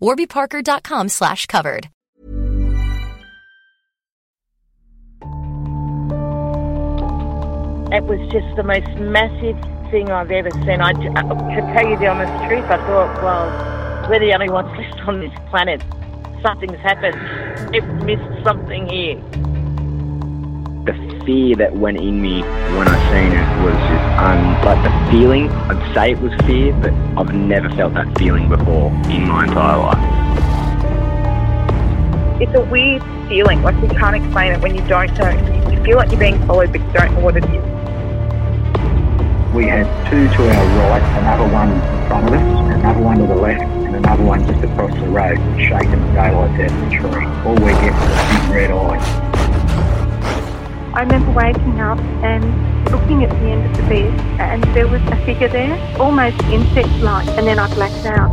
warbyparker.com slash covered. It was just the most massive thing I've ever seen. I, to tell you the honest truth, I thought, well, we're the only ones left on this planet. Something's happened. They've missed something here. The fear that went in me when I seen it was just un, like the feeling. I'd say it was fear, but I've never felt that feeling before in my entire life. It's a weird feeling, like you can't explain it when you don't know. You feel like you're being followed, but you don't know what it is. We had two to our right, another one in front of us, another one to the left, and another one just across the road, shaking the daylight out of the tree. All we get was a big red eye. I remember waking up and looking at the end of the bed, and there was a figure there, almost insect-like, and then I blacked out.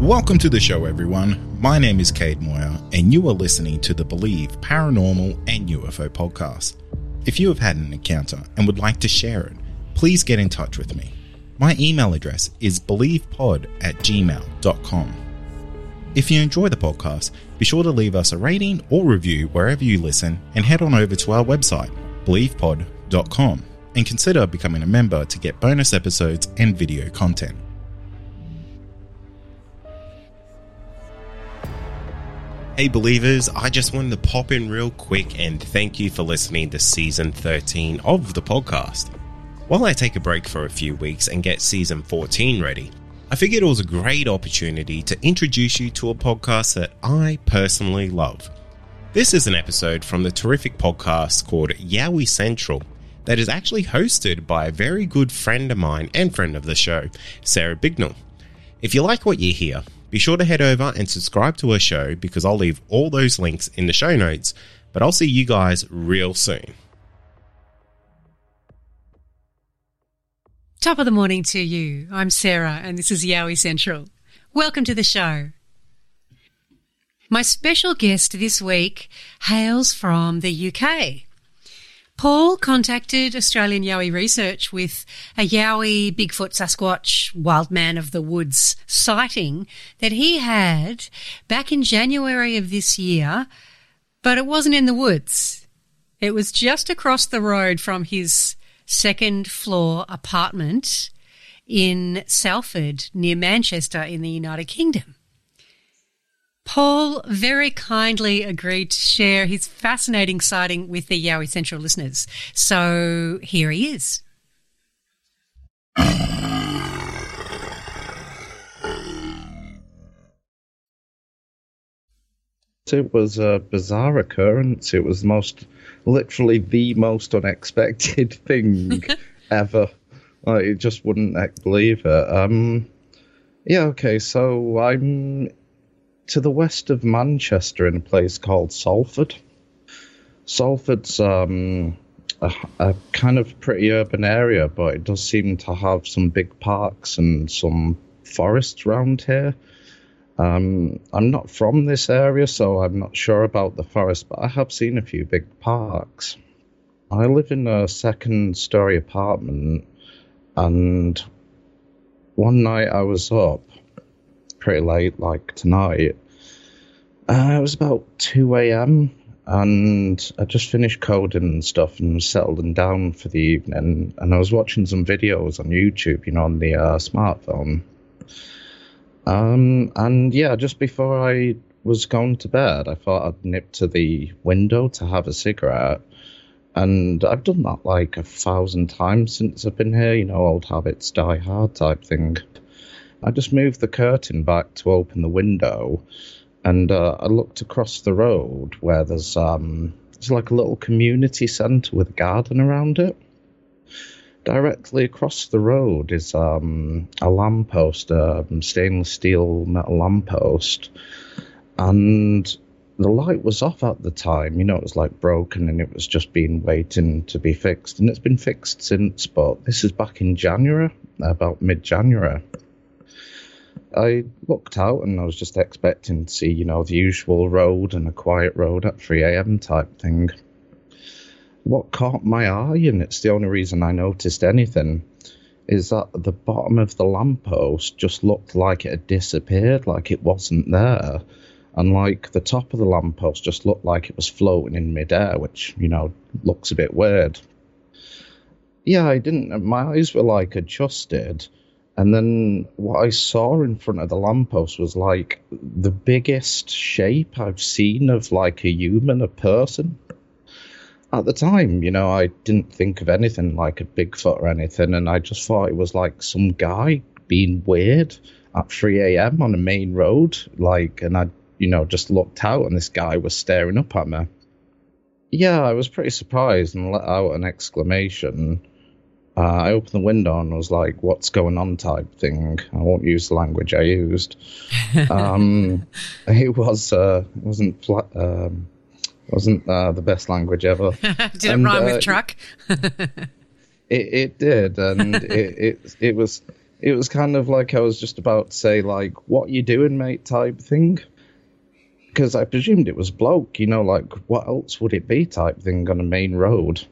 Welcome to the show, everyone. My name is Cade Moyer, and you are listening to the Believe Paranormal and UFO podcast. If you have had an encounter and would like to share it, please get in touch with me. My email address is believepod at gmail.com. If you enjoy the podcast, be sure to leave us a rating or review wherever you listen and head on over to our website, believepod.com, and consider becoming a member to get bonus episodes and video content. Hey believers, I just wanted to pop in real quick and thank you for listening to season 13 of the podcast. While I take a break for a few weeks and get season 14 ready, I figured it was a great opportunity to introduce you to a podcast that I personally love. This is an episode from the terrific podcast called Yowie Central that is actually hosted by a very good friend of mine and friend of the show, Sarah Bignell. If you like what you hear, be sure to head over and subscribe to her show because I'll leave all those links in the show notes. But I'll see you guys real soon. Top of the morning to you. I'm Sarah, and this is Yowie Central. Welcome to the show. My special guest this week hails from the UK. Paul contacted Australian Yowie Research with a Yowie Bigfoot Sasquatch Wild Man of the Woods sighting that he had back in January of this year, but it wasn't in the woods. It was just across the road from his second floor apartment in Salford near Manchester in the United Kingdom. Paul very kindly agreed to share his fascinating sighting with the Yowie Central listeners. So here he is. It was a bizarre occurrence. It was the most, literally the most unexpected thing ever. I just wouldn't believe it. Um, yeah, okay, so I'm to the west of Manchester in a place called Salford. Salford's um, a, a, kind of pretty urban area, but it does seem to have some big parks and some forests around here. Um, I'm not from this area, so I'm not sure about the forest, but I have seen a few big parks. I live in a second story apartment, and one night I was up pretty late, like tonight. Uh, it was about 2 a.m. and I just finished coding and stuff and settling down for the evening. And I was watching some videos on YouTube, you know, on the uh, smartphone. Um, and yeah, just before I was going to bed, I thought I'd nip to the window to have a cigarette. And I've done that like a thousand times since I've been here, you know, old habits die hard type thing. I just moved the curtain back to open the window, and uh, I looked across the road where there's um, it's like a little community centre with a garden around it. Directly across the road is um, a lamppost, a stainless steel metal lamppost, and the light was off at the time. You know, it was like broken and it was just being waiting to be fixed. And it's been fixed since, but this is back in January, about mid January. I looked out and I was just expecting to see, you know, the usual road and a quiet road at 3 a.m. type thing. What caught my eye, and it's the only reason I noticed anything, is that the bottom of the lamppost just looked like it had disappeared, like it wasn't there and like the top of the lamppost just looked like it was floating in midair, which you know looks a bit weird. Yeah, I didn't. My eyes were like adjusted, and then what I saw in front of the lamppost was like the biggest shape I've seen of like a human, a person. At the time, you know, I didn't think of anything like a Bigfoot or anything, and I just thought it was like some guy being weird at 3 a.m. on a main road, like, and I you know, just looked out and this guy was staring up at me. Yeah, I was pretty surprised and let out an exclamation. Uh, I opened the window and was like, "What's going on?" type thing. I won't use the language I used. um, it was uh, wasn't fla- um, wasn't uh, the best language ever. did and, it rhyme with uh, truck? it, it did, and it, it it was it was kind of like I was just about to say like, "What you doing, mate?" type thing because I presumed it was bloke, you know, like what else would it be type thing on a main road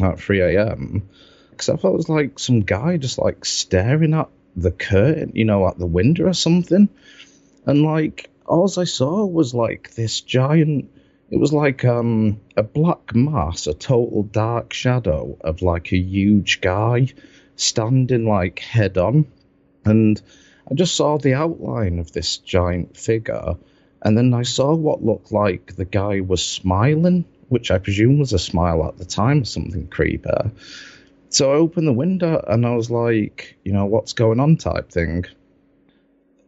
at 3 a.m. Because I thought it was like some guy just like staring at the curtain, you know, at the window or something. And like, all I saw was like this giant, it was like um a black mass, a total dark shadow of like a huge guy standing like head on. And I just saw the outline of this giant figure and then I saw what looked like the guy was smiling, which I presume was a smile at the time, or something creeper. So I opened the window and I was like, you know, what's going on type thing.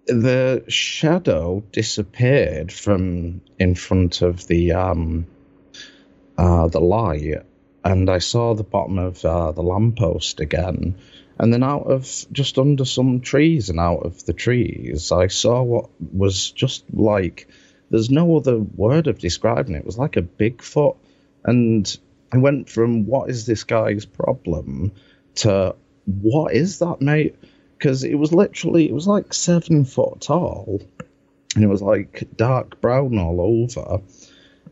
The shadow disappeared from in front of the um uh the light and I saw the bottom of uh, the lamppost again and then out of just under some trees and out of the trees, I saw what was just like there's no other word of describing it. It was like a Bigfoot. And I went from what is this guy's problem to what is that, mate? Because it was literally, it was like seven foot tall and it was like dark brown all over.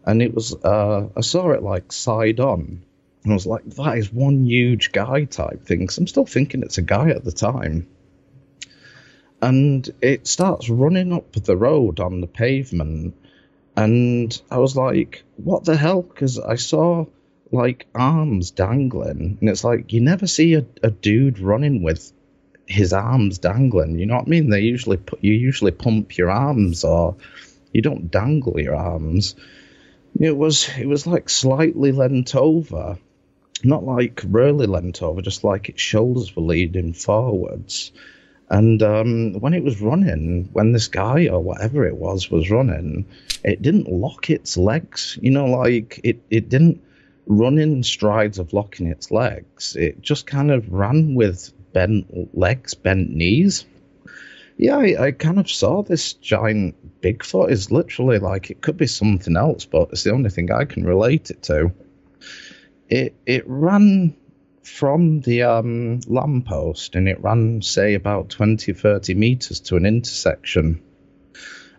And it was, uh, I saw it like side on and I was like, that is one huge guy type thing. Cause I'm still thinking it's a guy at the time. And it starts running up the road on the pavement. And I was like, what the hell? Because I saw like arms dangling. And it's like, you never see a, a dude running with his arms dangling. You know what I mean? They usually put, you usually pump your arms or you don't dangle your arms. It was it was like slightly leant over, not like really leant over, just like its shoulders were leaning forwards. And um, when it was running, when this guy or whatever it was was running, it didn't lock its legs. You know, like it, it didn't run in strides of locking its legs. It just kind of ran with bent legs, bent knees. Yeah, I, I kind of saw this giant Bigfoot is literally like it could be something else, but it's the only thing I can relate it to it it ran from the um, lamppost and it ran, say, about 20, 30 meters to an intersection.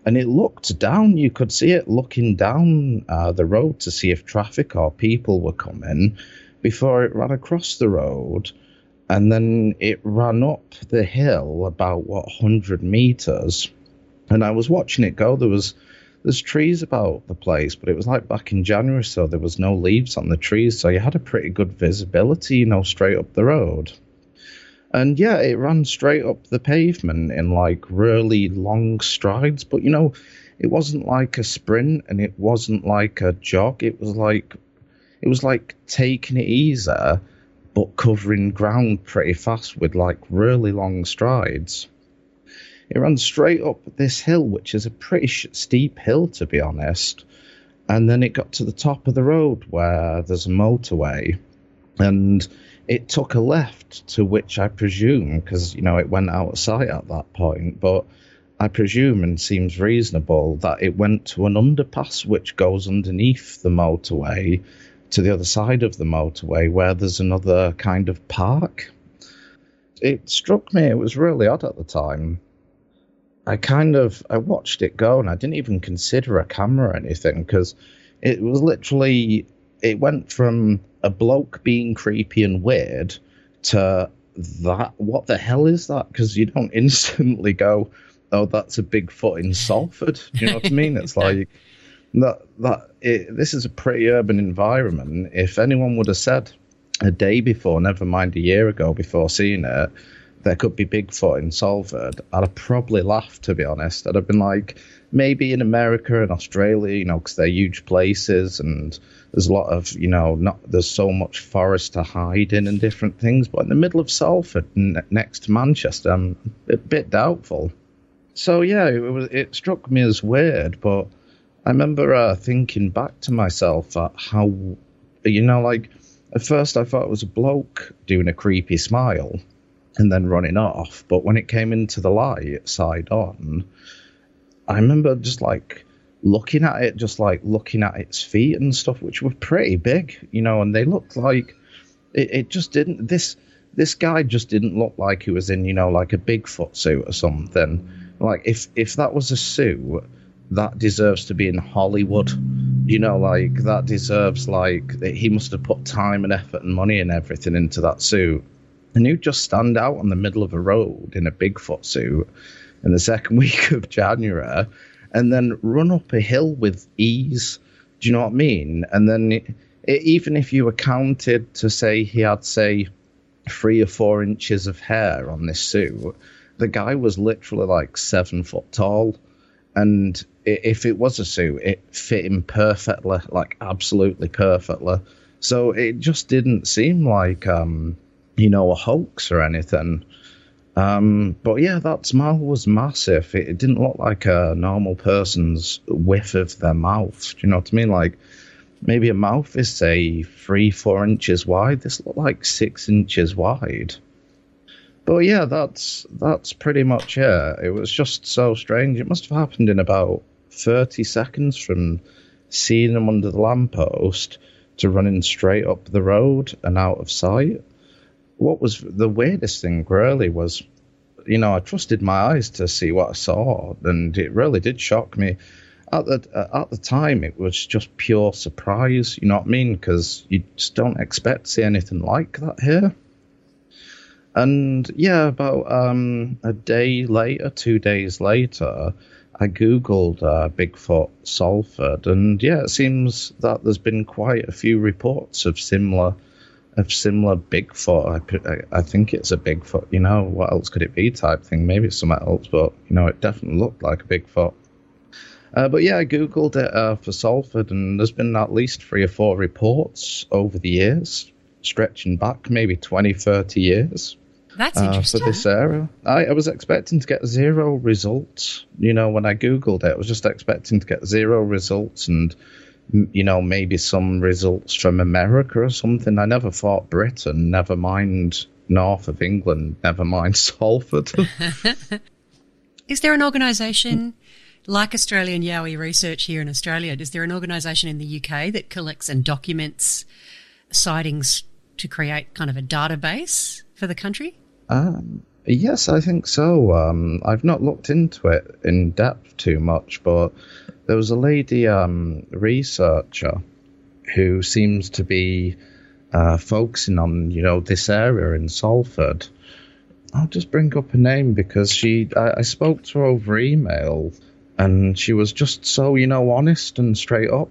And it looked down, you could see it looking down uh, the road to see if traffic or people were coming before it ran across the road. And then it ran up the hill about, what, 100 meters. And I was watching it go. There was there's trees about the place, but it was like back in January, so there was no leaves on the trees, so you had a pretty good visibility, you know, straight up the road. And yeah, it ran straight up the pavement in like really long strides, but you know, it wasn't like a sprint and it wasn't like a jog. It was like it was like taking it easier, but covering ground pretty fast with like really long strides. It ran straight up this hill, which is a pretty sh- steep hill, to be honest. And then it got to the top of the road where there's a motorway. And it took a left to which I presume, because, you know, it went out of sight at that point, but I presume and seems reasonable that it went to an underpass which goes underneath the motorway to the other side of the motorway where there's another kind of park. It struck me, it was really odd at the time. I kind of I watched it go and I didn't even consider a camera or anything because it was literally it went from a bloke being creepy and weird to that what the hell is that because you don't instantly go oh that's a Bigfoot in Salford do you know what I mean it's like that that it, this is a pretty urban environment if anyone would have said a day before never mind a year ago before seeing it there could be Bigfoot in Salford, I'd have probably laughed, to be honest. I'd have been like, maybe in America and Australia, you know, because they're huge places and there's a lot of, you know, not there's so much forest to hide in and different things. But in the middle of Salford, n- next to Manchester, I'm a bit doubtful. So yeah, it. It struck me as weird, but I remember uh, thinking back to myself at how, you know, like at first I thought it was a bloke doing a creepy smile and then running off. But when it came into the light side on, I remember just like looking at it, just like looking at its feet and stuff, which were pretty big, you know, and they looked like it, it just didn't. This this guy just didn't look like he was in, you know, like a Bigfoot suit or something. Like if if that was a suit, that deserves to be in Hollywood. You know, like that deserves like he must have put time and effort and money and everything into that suit and he'd just stand out on the middle of a road in a Bigfoot suit in the second week of January and then run up a hill with ease. Do you know what I mean? And then it, it, even if you accounted to say he had, say, three or four inches of hair on this suit, the guy was literally like seven foot tall. And if it was a suit, it fit him perfectly, like absolutely perfectly. So it just didn't seem like um, you know, a hoax or anything. Um, but yeah, that smile was massive. It, it, didn't look like a normal person's width of their mouth. Do you know what I mean? Like maybe a mouth is say three, four inches wide. This looked like six inches wide. But yeah, that's that's pretty much it. It was just so strange. It must have happened in about thirty seconds from seeing them under the lamppost to running straight up the road and out of sight what was the weirdest thing really was, you know, I trusted my eyes to see what I saw, and it really did shock me. At the at the time, it was just pure surprise. You know what I mean? Because you just don't expect to see anything like that here. And yeah, about um, a day later, two days later, I googled uh, Bigfoot Salford, and yeah, it seems that there's been quite a few reports of similar of similar Bigfoot. I, I, think it's a Bigfoot. You know, what else could it be? Type thing. Maybe it's something else, but you know, it definitely looked like a Bigfoot. Uh, but yeah, I googled it uh, for Salford, and there's been at least three or four reports over the years, stretching back maybe 20, 30 years. That's uh, interesting. For this area, I, I was expecting to get zero results. You know, when I googled it, I was just expecting to get zero results and you know, maybe some results from America or something. I never thought Britain, never mind north of England, never mind Salford. Is there an organisation like Australian Yowie Research here in Australia? Is there an organisation in the UK that collects and documents sightings to create kind of a database for the country? Um, yes, I think so. Um, I've not looked into it in depth too much, but there was a lady um, researcher who seems to be uh, focusing on you know this area in Salford. I'll just bring up her name because she I, I spoke to her over email and she was just so you know honest and straight up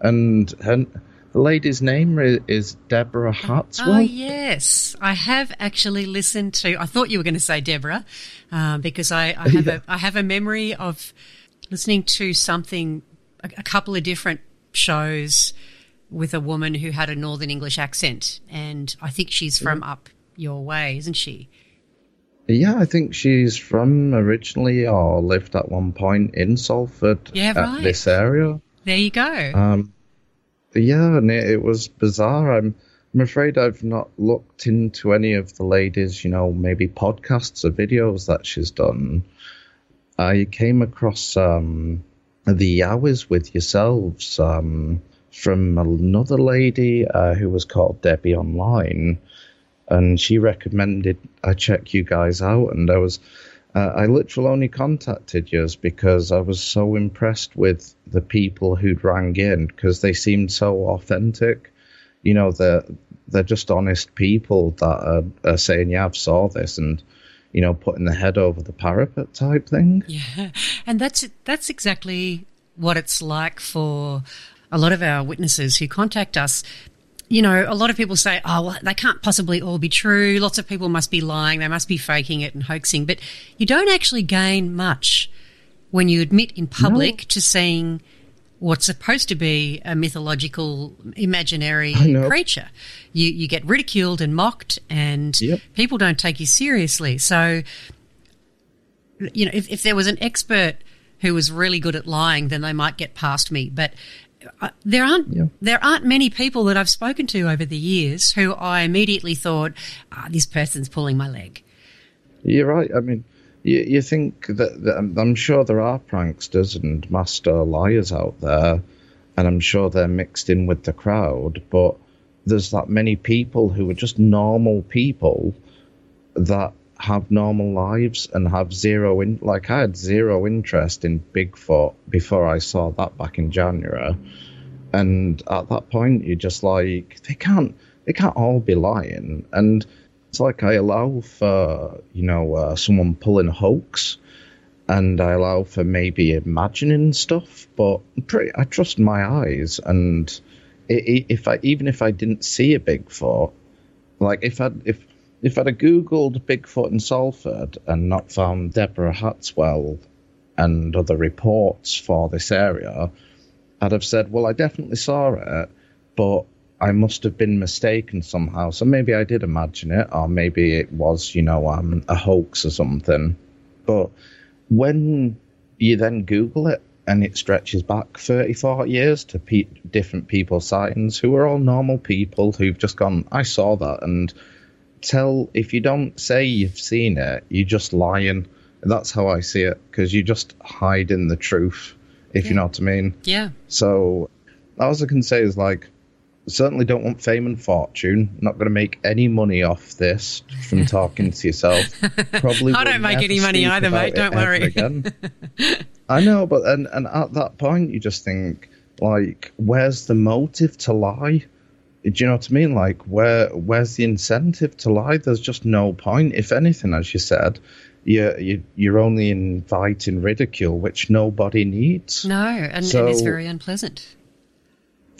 and her, the lady's name is Deborah Hatswell. Oh, yes. I have actually listened to, I thought you were going to say Deborah, uh, because I, I have yeah. a, I have a memory of listening to something, a, a couple of different shows with a woman who had a Northern English accent, and I think she's from yeah. up your way, isn't she? Yeah, I think she's from originally or lived at one point in Salford. Yeah, right. This area. There you go. Um, yeah, and it, it was bizarre. I'm I'm afraid I've not looked into any of the ladies, you know, maybe podcasts or videos that she's done. I came across um, the hours with yourselves um, from another lady uh, who was called Debbie Online, and she recommended I check you guys out, and I was. Uh, I literally only contacted yours because I was so impressed with the people who'd rang in because they seemed so authentic you know they're they're just honest people that are, are saying yeah I've saw this and you know putting the head over the parapet type thing. Yeah, and that's that's exactly what it's like for a lot of our witnesses who contact us. You know, a lot of people say, oh, well, they can't possibly all be true. Lots of people must be lying. They must be faking it and hoaxing. But you don't actually gain much when you admit in public no. to seeing what's supposed to be a mythological, imaginary creature. You you get ridiculed and mocked, and yep. people don't take you seriously. So, you know, if, if there was an expert who was really good at lying, then they might get past me. But there aren't yeah. there aren't many people that I've spoken to over the years who I immediately thought, ah, this person's pulling my leg. You're right. I mean, you, you think that, that, I'm sure there are pranksters and master liars out there, and I'm sure they're mixed in with the crowd, but there's that many people who are just normal people that have normal lives and have zero in like I had zero interest in Bigfoot before I saw that back in January. And at that point you're just like they can't they can't all be lying and it's like I allow for you know uh, someone pulling a hoax, and I allow for maybe imagining stuff, but pretty, I trust my eyes. And if I even if I didn't see a Bigfoot, like if I if if I'd have googled Bigfoot in Salford and not found Deborah Hatswell and other reports for this area, I'd have said, well, I definitely saw it, but I must have been mistaken somehow. So maybe I did imagine it, or maybe it was, you know, um, a hoax or something. But when you then Google it and it stretches back 30, 40 years to pe- different people's sightings who are all normal people who've just gone, I saw that. And tell, if you don't say you've seen it, you're just lying. That's how I see it, because you're just hide in the truth, if yeah. you know what I mean. Yeah. So all I can say is like, certainly don't want fame and fortune. Not going to make any money off this from talking to yourself. Probably. I don't make any money either, mate. Don't worry. I know, but and and at that point, you just think like, where's the motive to lie? Do you know what I mean? Like, where where's the incentive to lie? There's just no point. If anything, as you said, you're you, you're only inviting ridicule, which nobody needs. No, and, so, and it's very unpleasant.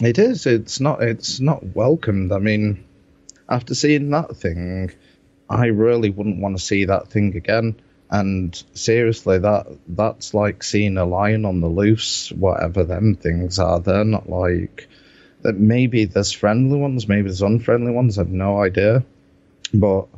It is. It's not. It's not welcomed. I mean, after seeing that thing, I really wouldn't want to see that thing again. And seriously, that that's like seeing a lion on the loose. Whatever them things are, they're not like. That maybe there's friendly ones, maybe there's unfriendly ones. I've no idea, but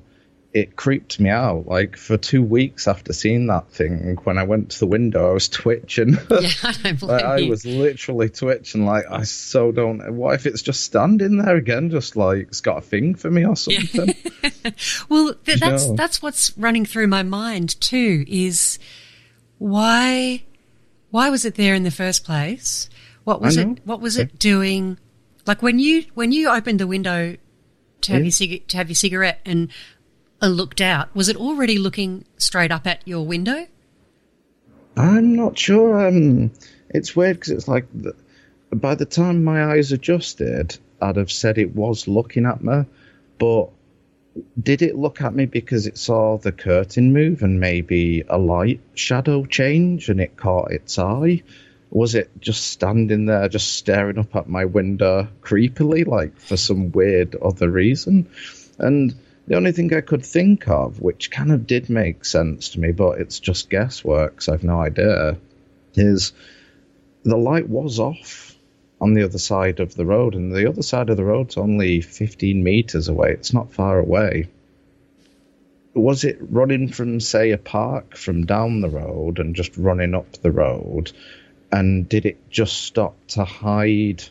it creeped me out. Like for two weeks after seeing that thing, when I went to the window, I was twitching. Yeah, I like, I was literally twitching. Like I so don't. What if it's just standing there again, just like it's got a thing for me or something? Yeah. well, th- that's that's what's running through my mind too. Is why why was it there in the first place? What was it? What was it doing? Like when you when you opened the window to have yeah. your cig- to have your cigarette and looked out, was it already looking straight up at your window? I'm not sure. Um, it's weird because it's like the, by the time my eyes adjusted, I'd have said it was looking at me, but did it look at me because it saw the curtain move and maybe a light shadow change and it caught its eye? Was it just standing there, just staring up at my window creepily, like for some weird other reason? And the only thing I could think of, which kind of did make sense to me, but it's just guesswork, so I've no idea, is the light was off on the other side of the road, and the other side of the road's only 15 meters away. It's not far away. Was it running from, say, a park from down the road and just running up the road? And did it just stop to hide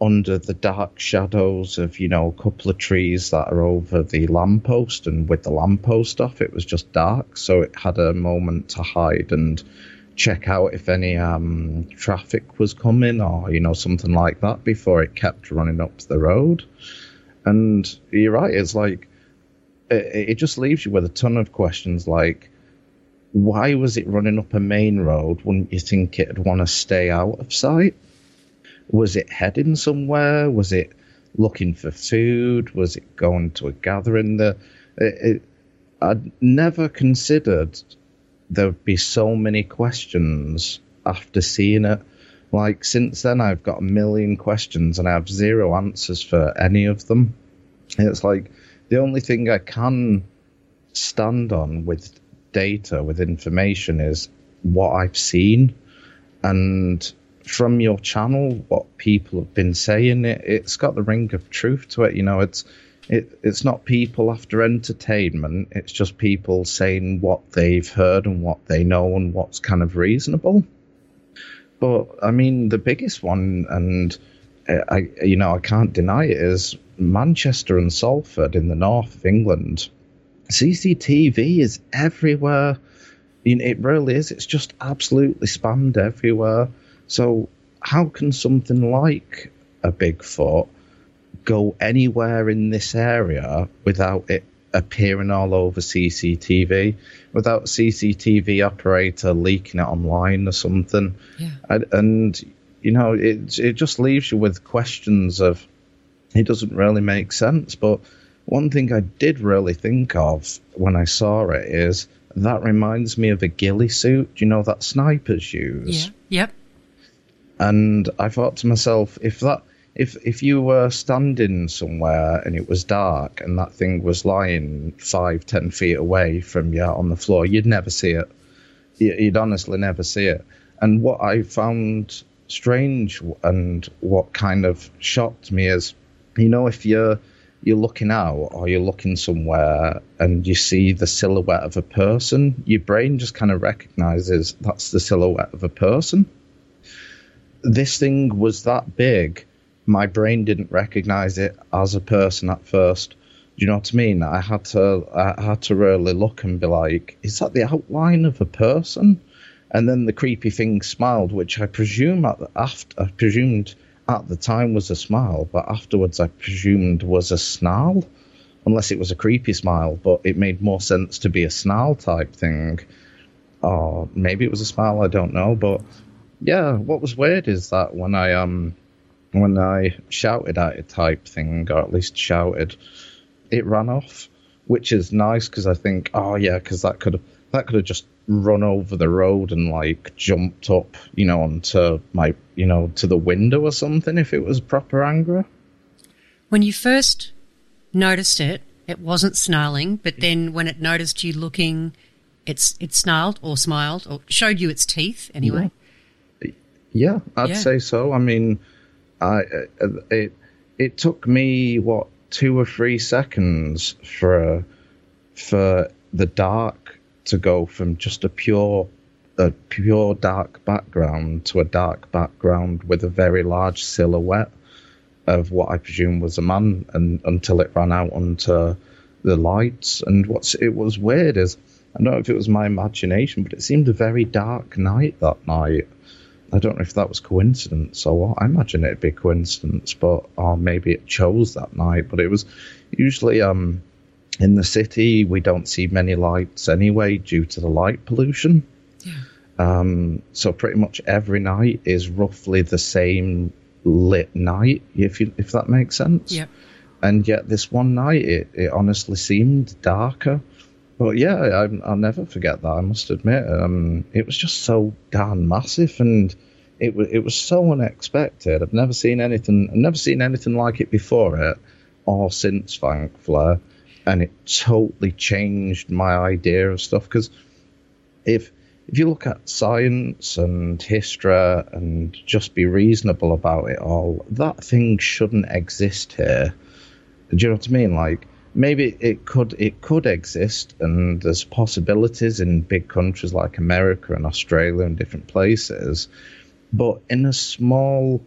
under the dark shadows of you know a couple of trees that are over the lamppost and with the lamppost off? It was just dark so it had a moment to hide and check out if any um, traffic was coming or you know something like that before it kept running up the road. And you're right it's like it, it just leaves you with a ton of questions like why was it running up a main road wouldn't you think it'd want to stay out of sight was it heading somewhere? Was it looking for food? Was it going to a gathering? The it, it, I'd never considered there'd be so many questions after seeing it. Like since then, I've got a million questions and I have zero answers for any of them. It's like the only thing I can stand on with data, with information, is what I've seen. And from your channel, what people have been saying, it, it's got the ring of truth to it. You know, it's it, it's not people after entertainment. It's just people saying what they've heard and what they know and what's kind of reasonable. But I mean, the biggest one, and I, you know, I can't deny it, is Manchester and Salford in the north of England. CCTV is everywhere. You know, it really is. It's just absolutely spammed everywhere. So, how can something like a Bigfoot go anywhere in this area without it appearing all over CCTV, without CCTV operator leaking it online or something? Yeah. And, and you know, it it just leaves you with questions of it doesn't really make sense. But one thing I did really think of when I saw it is that reminds me of a ghillie suit. You know that snipers use. Yeah. Yep. And I thought to myself, if that if if you were standing somewhere and it was dark and that thing was lying five ten feet away from you on the floor, you'd never see it. You'd honestly never see it. And what I found strange and what kind of shocked me is, you know, if you're you're looking out or you're looking somewhere and you see the silhouette of a person, your brain just kind of recognizes that's the silhouette of a person this thing was that big, my brain didn't recognize it as a person at first. Do you know what I mean? I had to I had to really look and be like, is that the outline of a person? And then the creepy thing smiled, which I presume at the, after I presumed at the time was a smile, but afterwards I presumed was a snarl, unless it was a creepy smile. But it made more sense to be a snarl type thing, or maybe it was a smile. I don't know, but yeah, what was weird is that when I um when I shouted at it type thing, or at least shouted, it ran off, which is nice because I think, oh yeah, because that could have that could have just run over the road and like jumped up, you know, onto my, you know, to the window or something if it was proper anger. When you first noticed it, it wasn't snarling, but then when it noticed you looking, it's it snarled or smiled or showed you its teeth anyway. Yeah, I'd Yeah. say so. I mean, I uh, it it took me what two or three seconds for for the dark to go from just a pure a pure dark background to a dark background with a very large silhouette of what I presume was a man, and until it ran out onto the lights. And what's it was weird is I don't know if it was my imagination, but it seemed a very dark night that night. I don't know if that was coincidence or what. I imagine it'd be coincidence, but or maybe it chose that night. But it was usually um in the city we don't see many lights anyway due to the light pollution. Yeah. Um, so pretty much every night is roughly the same lit night, if you, if that makes sense. Yep. And yet this one night, it, it honestly seemed darker. But yeah, I, I'll never forget that. I must admit, um, it was just so darn massive, and it was it was so unexpected. I've never seen anything. I've never seen anything like it before it or since Thankfully, and it totally changed my idea of stuff. Because if if you look at science and history and just be reasonable about it all, that thing shouldn't exist here. Do you know what I mean? Like maybe it could it could exist, and there's possibilities in big countries like America and Australia and different places, but in a small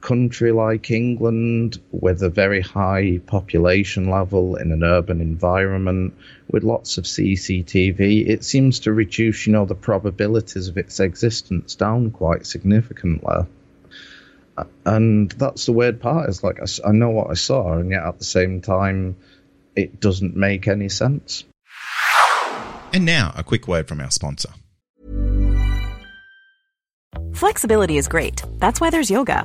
country like England with a very high population level in an urban environment with lots of CCTV, it seems to reduce, you know, the probabilities of its existence down quite significantly. And that's the weird part is like I, I know what I saw, and yet at the same time, it doesn't make any sense. And now, a quick word from our sponsor. Flexibility is great. That's why there's yoga.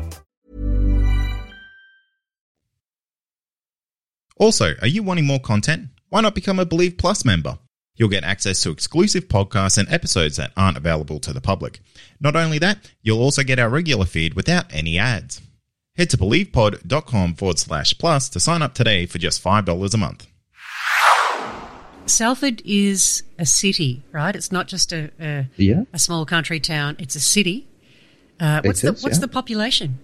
Also, are you wanting more content? Why not become a Believe Plus member? You'll get access to exclusive podcasts and episodes that aren't available to the public. Not only that, you'll also get our regular feed without any ads. Head to believepod.com forward slash plus to sign up today for just $5 a month. Salford is a city, right? It's not just a a, Yeah. a small country town. It's a city. Uh, what's It the is, what's yeah. the population?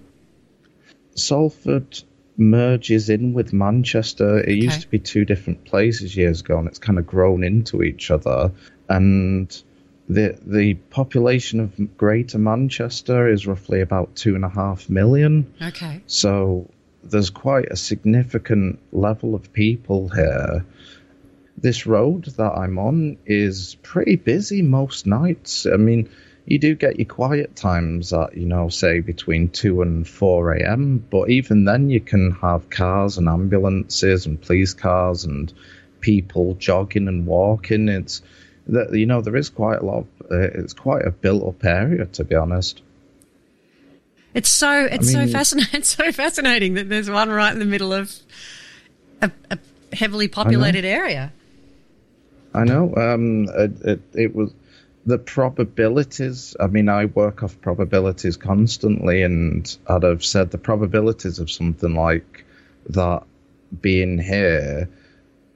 Salford merges in with Manchester. It used to be two different places years ago, and it's kind of grown into each other. And the the population of Greater Manchester is roughly about two and a half million. Okay. So there's quite a significant level of people here. This road that I'm on is pretty busy most nights. I mean, you do get your quiet times at, you know, say between 2 and 4 a.m., but even then you can have cars and ambulances and police cars and people jogging and walking. It's that you know there is quite a lot. Of, uh, it's quite a built-up area, to be honest. It's so it's mean- so fascinating. It's so fascinating that there's one right in the middle of a, a heavily populated area. I know. Um, it, it, it was the probabilities. I mean, I work off probabilities constantly, and I'd have said the probabilities of something like that being here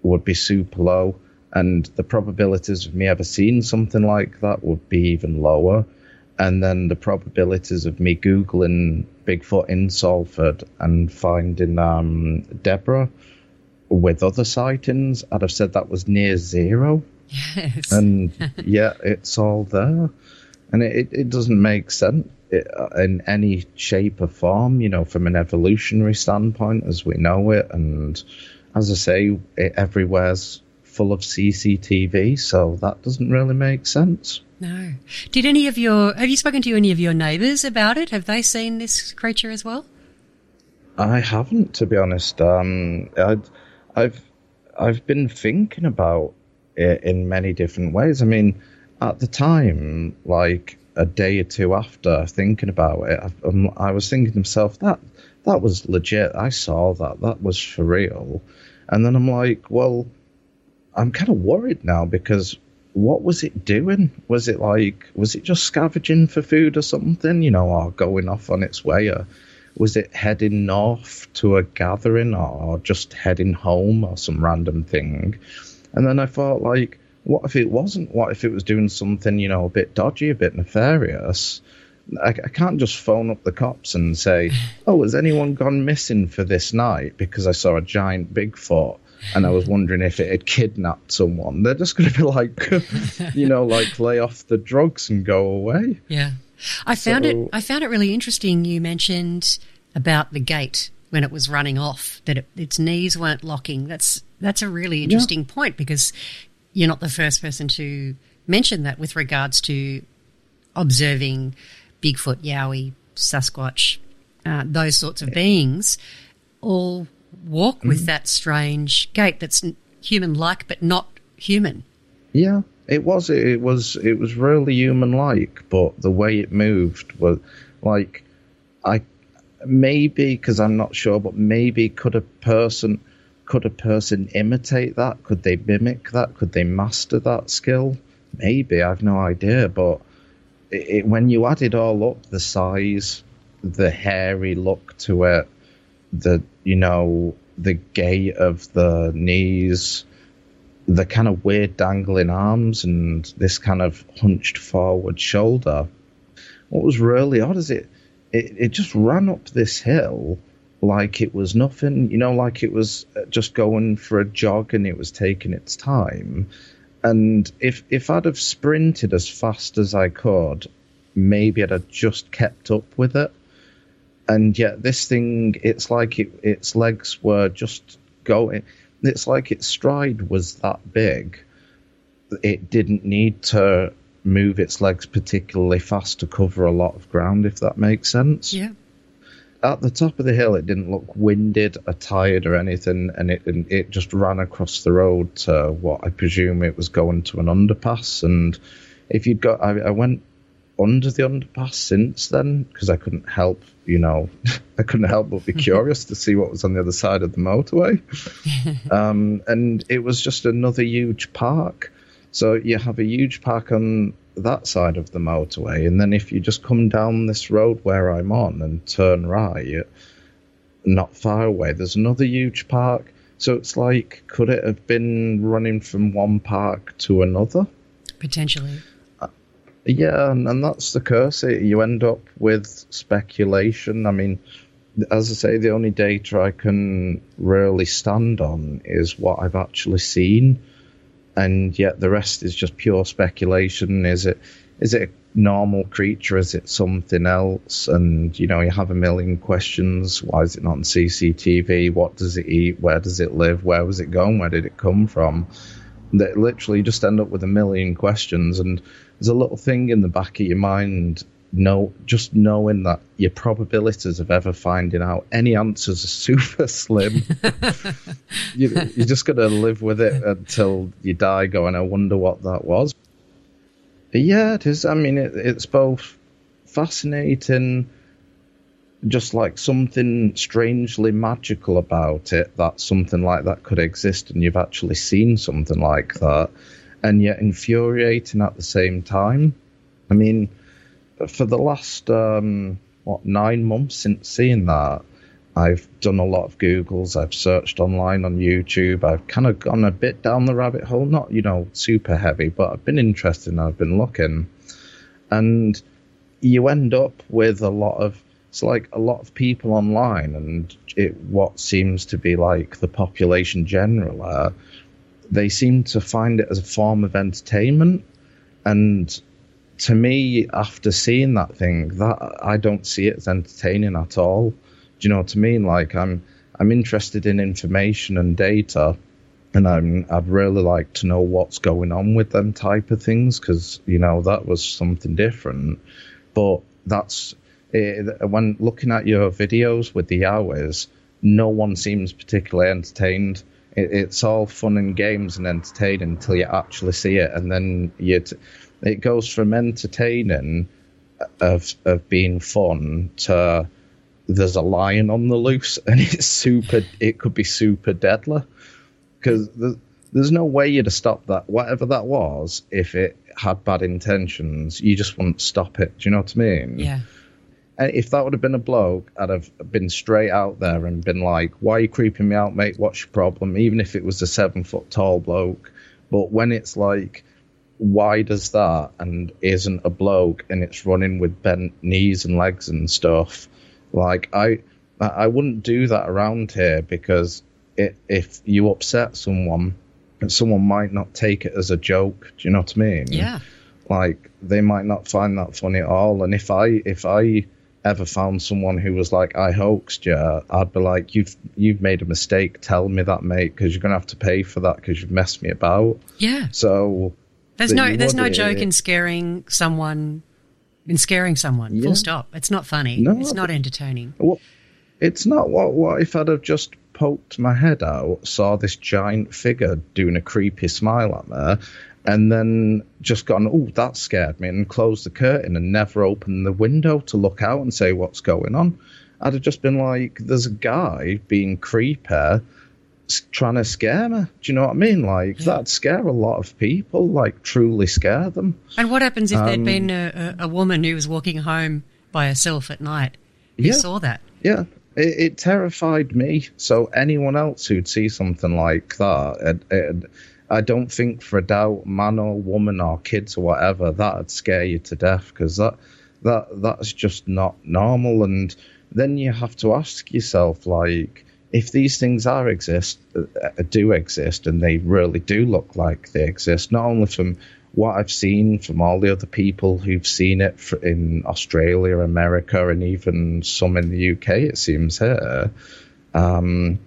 would be super low, and the probabilities of me ever seeing something like that would be even lower. And then the probabilities of me googling Bigfoot in Salford and finding um, Deborah with other sightings, I'd have said that was near zero. Yes. And yeah, it's all there. And it, it, doesn't make sense in any shape or form, you know, from an evolutionary standpoint as we know it. And as I say, it, everywhere's full of CCTV, so that doesn't really make sense. no. Did any of your have you spoken to any of your neighbours about it? Have they seen this creature as well? I haven't, to be honest. Um, I'd, I've I've been thinking about in many different ways. I mean, at the time, like a day or two after thinking about it, I, um, I was thinking to myself that that was legit. I saw that. That was for real. And then I'm like, well, I'm kind of worried now because what was it doing? Was it like, was it just scavenging for food or something, you know, or going off on its way? Or was it heading north to a gathering or just heading home or some random thing? And then I thought, like, what if it wasn't? What if it was doing something, you know, a bit dodgy, a bit nefarious? I, I can't just phone up the cops and say, "Oh, has anyone gone missing for this night?" Because I saw a giant Bigfoot and I was wondering if it had kidnapped someone. They're just going to be like, you know, like lay off the drugs and go away. Yeah. I found it I found it really interesting you mentioned about the gait when it was running off that it, its knees weren't locking. That's that's a really interesting point because you're not the first person to mention that with regards to observing Bigfoot, Yowie, Sasquatch, uh, those sorts of beings all walk with that strange gait that's human like but not human. Yeah, it was. It was. It was really human-like, but the way it moved was like, I maybe because I'm not sure, but maybe could a person could a person imitate that? Could they mimic that? Could they master that skill? Maybe I've no idea, but it, it, when you add it all up, the size, the hairy look to it, the you know the gait of the knees, the kind of weird dangling arms, and this kind of hunched forward shoulder. What was really odd is it, it, it just ran up this hill like it was nothing, you know, like it was uh, just going for a jog and it was taking its time. And if if I'd have sprinted as fast as I could, maybe I'd have just kept up with it. And yet this thing, it's like it, its legs were just going. It's like its stride was that big. It didn't need to move its legs particularly fast to cover a lot of ground, if that makes sense. Yeah. At the top of the hill, it didn't look winded or tired or anything, and it and it just ran across the road to what I presume it was going to an underpass. And if you'd got, I, I went under the underpass since then because I couldn't help, you know, I couldn't help but be curious to see what was on the other side of the motorway. um, and it was just another huge park. So you have a huge park on that side of the motorway, and then if you just come down this road where I'm on and turn right, not far away, there's another huge park. So it's like, could it have been running from one park to another? Potentially. Yeah, and, and that's the curse. It, you end up with speculation. I mean, as I say, the only data I can really stand on is what I've actually seen, and yet the rest is just pure speculation. Is it is it a normal creature? Is it something else? And you know, you have a million questions. Why is it not on CCTV? What does it eat? Where does it live? Where was it going? Where did it come from? That literally just end up with a million questions and there's a little thing in the back of your mind no just knowing that your probabilities of ever finding out any answers are super slim you, you're just going to live with it until you die going i wonder what that was yeah it is i mean it, it's both fascinating just like something strangely magical about it that something like that could exist and you've actually seen something like that and yet infuriating at the same time. I mean, for the last um, what nine months since seeing that, I've done a lot of Googles. I've searched online on YouTube. I've kind of gone a bit down the rabbit hole, not you know super heavy, but I've been interested and I've been looking, and you end up with a lot of it's like a lot of people online and it what seems to be like the population general uh, they seem to find it as a form of entertainment. And to me, after seeing that thing, that I don't see it as entertaining at all. Do you know what I mean? Like I'm I'm interested in information and data, and I'm I'd really like to know what's going on with them type of things because you know that was something different. But that's it, when looking at your videos with the hours, no one seems particularly entertained it, it's all fun and games and entertaining until you actually see it, and then you. T- it goes from entertaining of of being fun to there's a lion on the loose and it's super it could be super deadly because there's, there's no way you'd have stopped that whatever that was if it had bad intentions you just wouldn't stop it do you know what i mean Yeah. if that would have been a bloke, I'd have been straight out there and been like, "Why are you creeping me out, mate? What's your problem?" Even if it was a seven foot tall bloke. But when it's like, why does that and isn't a bloke and it's running with bent knees and legs and stuff? Like I, I wouldn't do that around here because it, if you upset someone, someone might not take it as a joke. Do you know what I mean? Yeah. like they might not find that funny at all. And if I if I ever found someone who was like I hoaxed you, I'd be like you've you've made a mistake. Tell me that, mate, because you're gonna have to pay for that because you've messed me about. Yeah. So There's no there's no would, joke in scaring someone in scaring someone. Yeah. Full stop. It's not funny. No, it's not entertaining. Well, it's not what what if I'd have just poked my head out, saw this giant figure doing a creepy smile at me, and then just gone, oh, that scared me, and closed the curtain and never opened the window to look out and say what's going on. I'd have just been like, there's a guy being creepy s- trying to scare me. Do you know what I mean? Like, that'd scare a lot of people, like, truly scare them. And what happens if there'd Um, been a, a, a woman who was walking home by herself at night? who Yeah. saw that? Yeah, it, it terrified me. So anyone else who'd see something like that, it, it, I don't think for a doubt, man or woman or kids or whatever, that'd scare you to death because that that that's just not normal. And then you have to ask yourself, like, if these things are exist, uh, do exist, and they really do look like they exist, not only from what I've seen from all the other people who've seen it in Australia, America, and even some in the UK, it seems here. Um,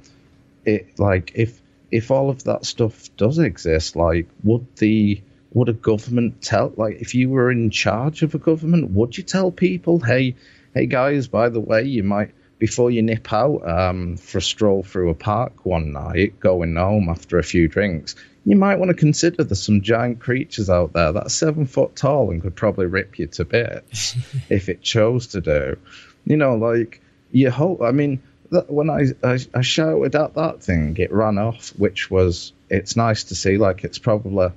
it like if if all of that stuff does exist, like would the would a government tell like if you were in charge of a government, would you tell people, hey, hey guys, by the way, you might before you nip out um, for a stroll through a park one night, going home after a few drinks, you might want to consider there's some giant creatures out there that's seven foot tall and could probably rip you to bits if it chose to do. You know, like you hope. I mean, that, when I, I, I shouted at that thing, it ran off, which was it's nice to see. Like it's probably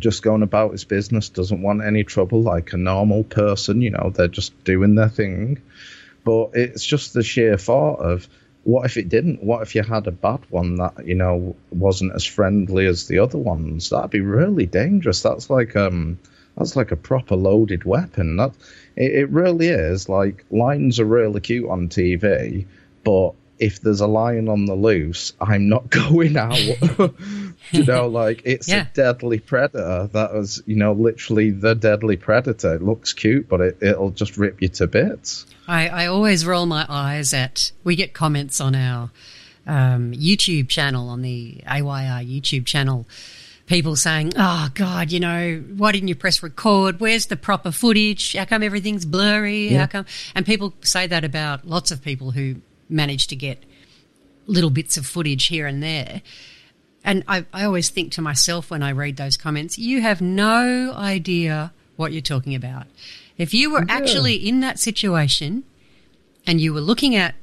just going about his business, doesn't want any trouble, like a normal person. You know, they're just doing their thing. But it's just the sheer thought of what if it didn't? What if you had a bad one that you know wasn't as friendly as the other ones? That'd be really dangerous. That's like um, that's like a proper loaded weapon. That it, it really is. Like lions are really cute on TV, but if there's a lion on the loose, I'm not going out. you know, like it's yeah. a deadly predator. That was, you know, literally the deadly predator. It looks cute, but it, it'll just rip you to bits. I, I always roll my eyes at. We get comments on our um, YouTube channel, on the AYR YouTube channel. People saying, "Oh God, you know, why didn't you press record? Where's the proper footage? How come everything's blurry? Yeah. How come?" And people say that about lots of people who manage to get little bits of footage here and there. And I, I always think to myself when I read those comments, you have no idea what you're talking about. If you were yeah. actually in that situation and you were looking at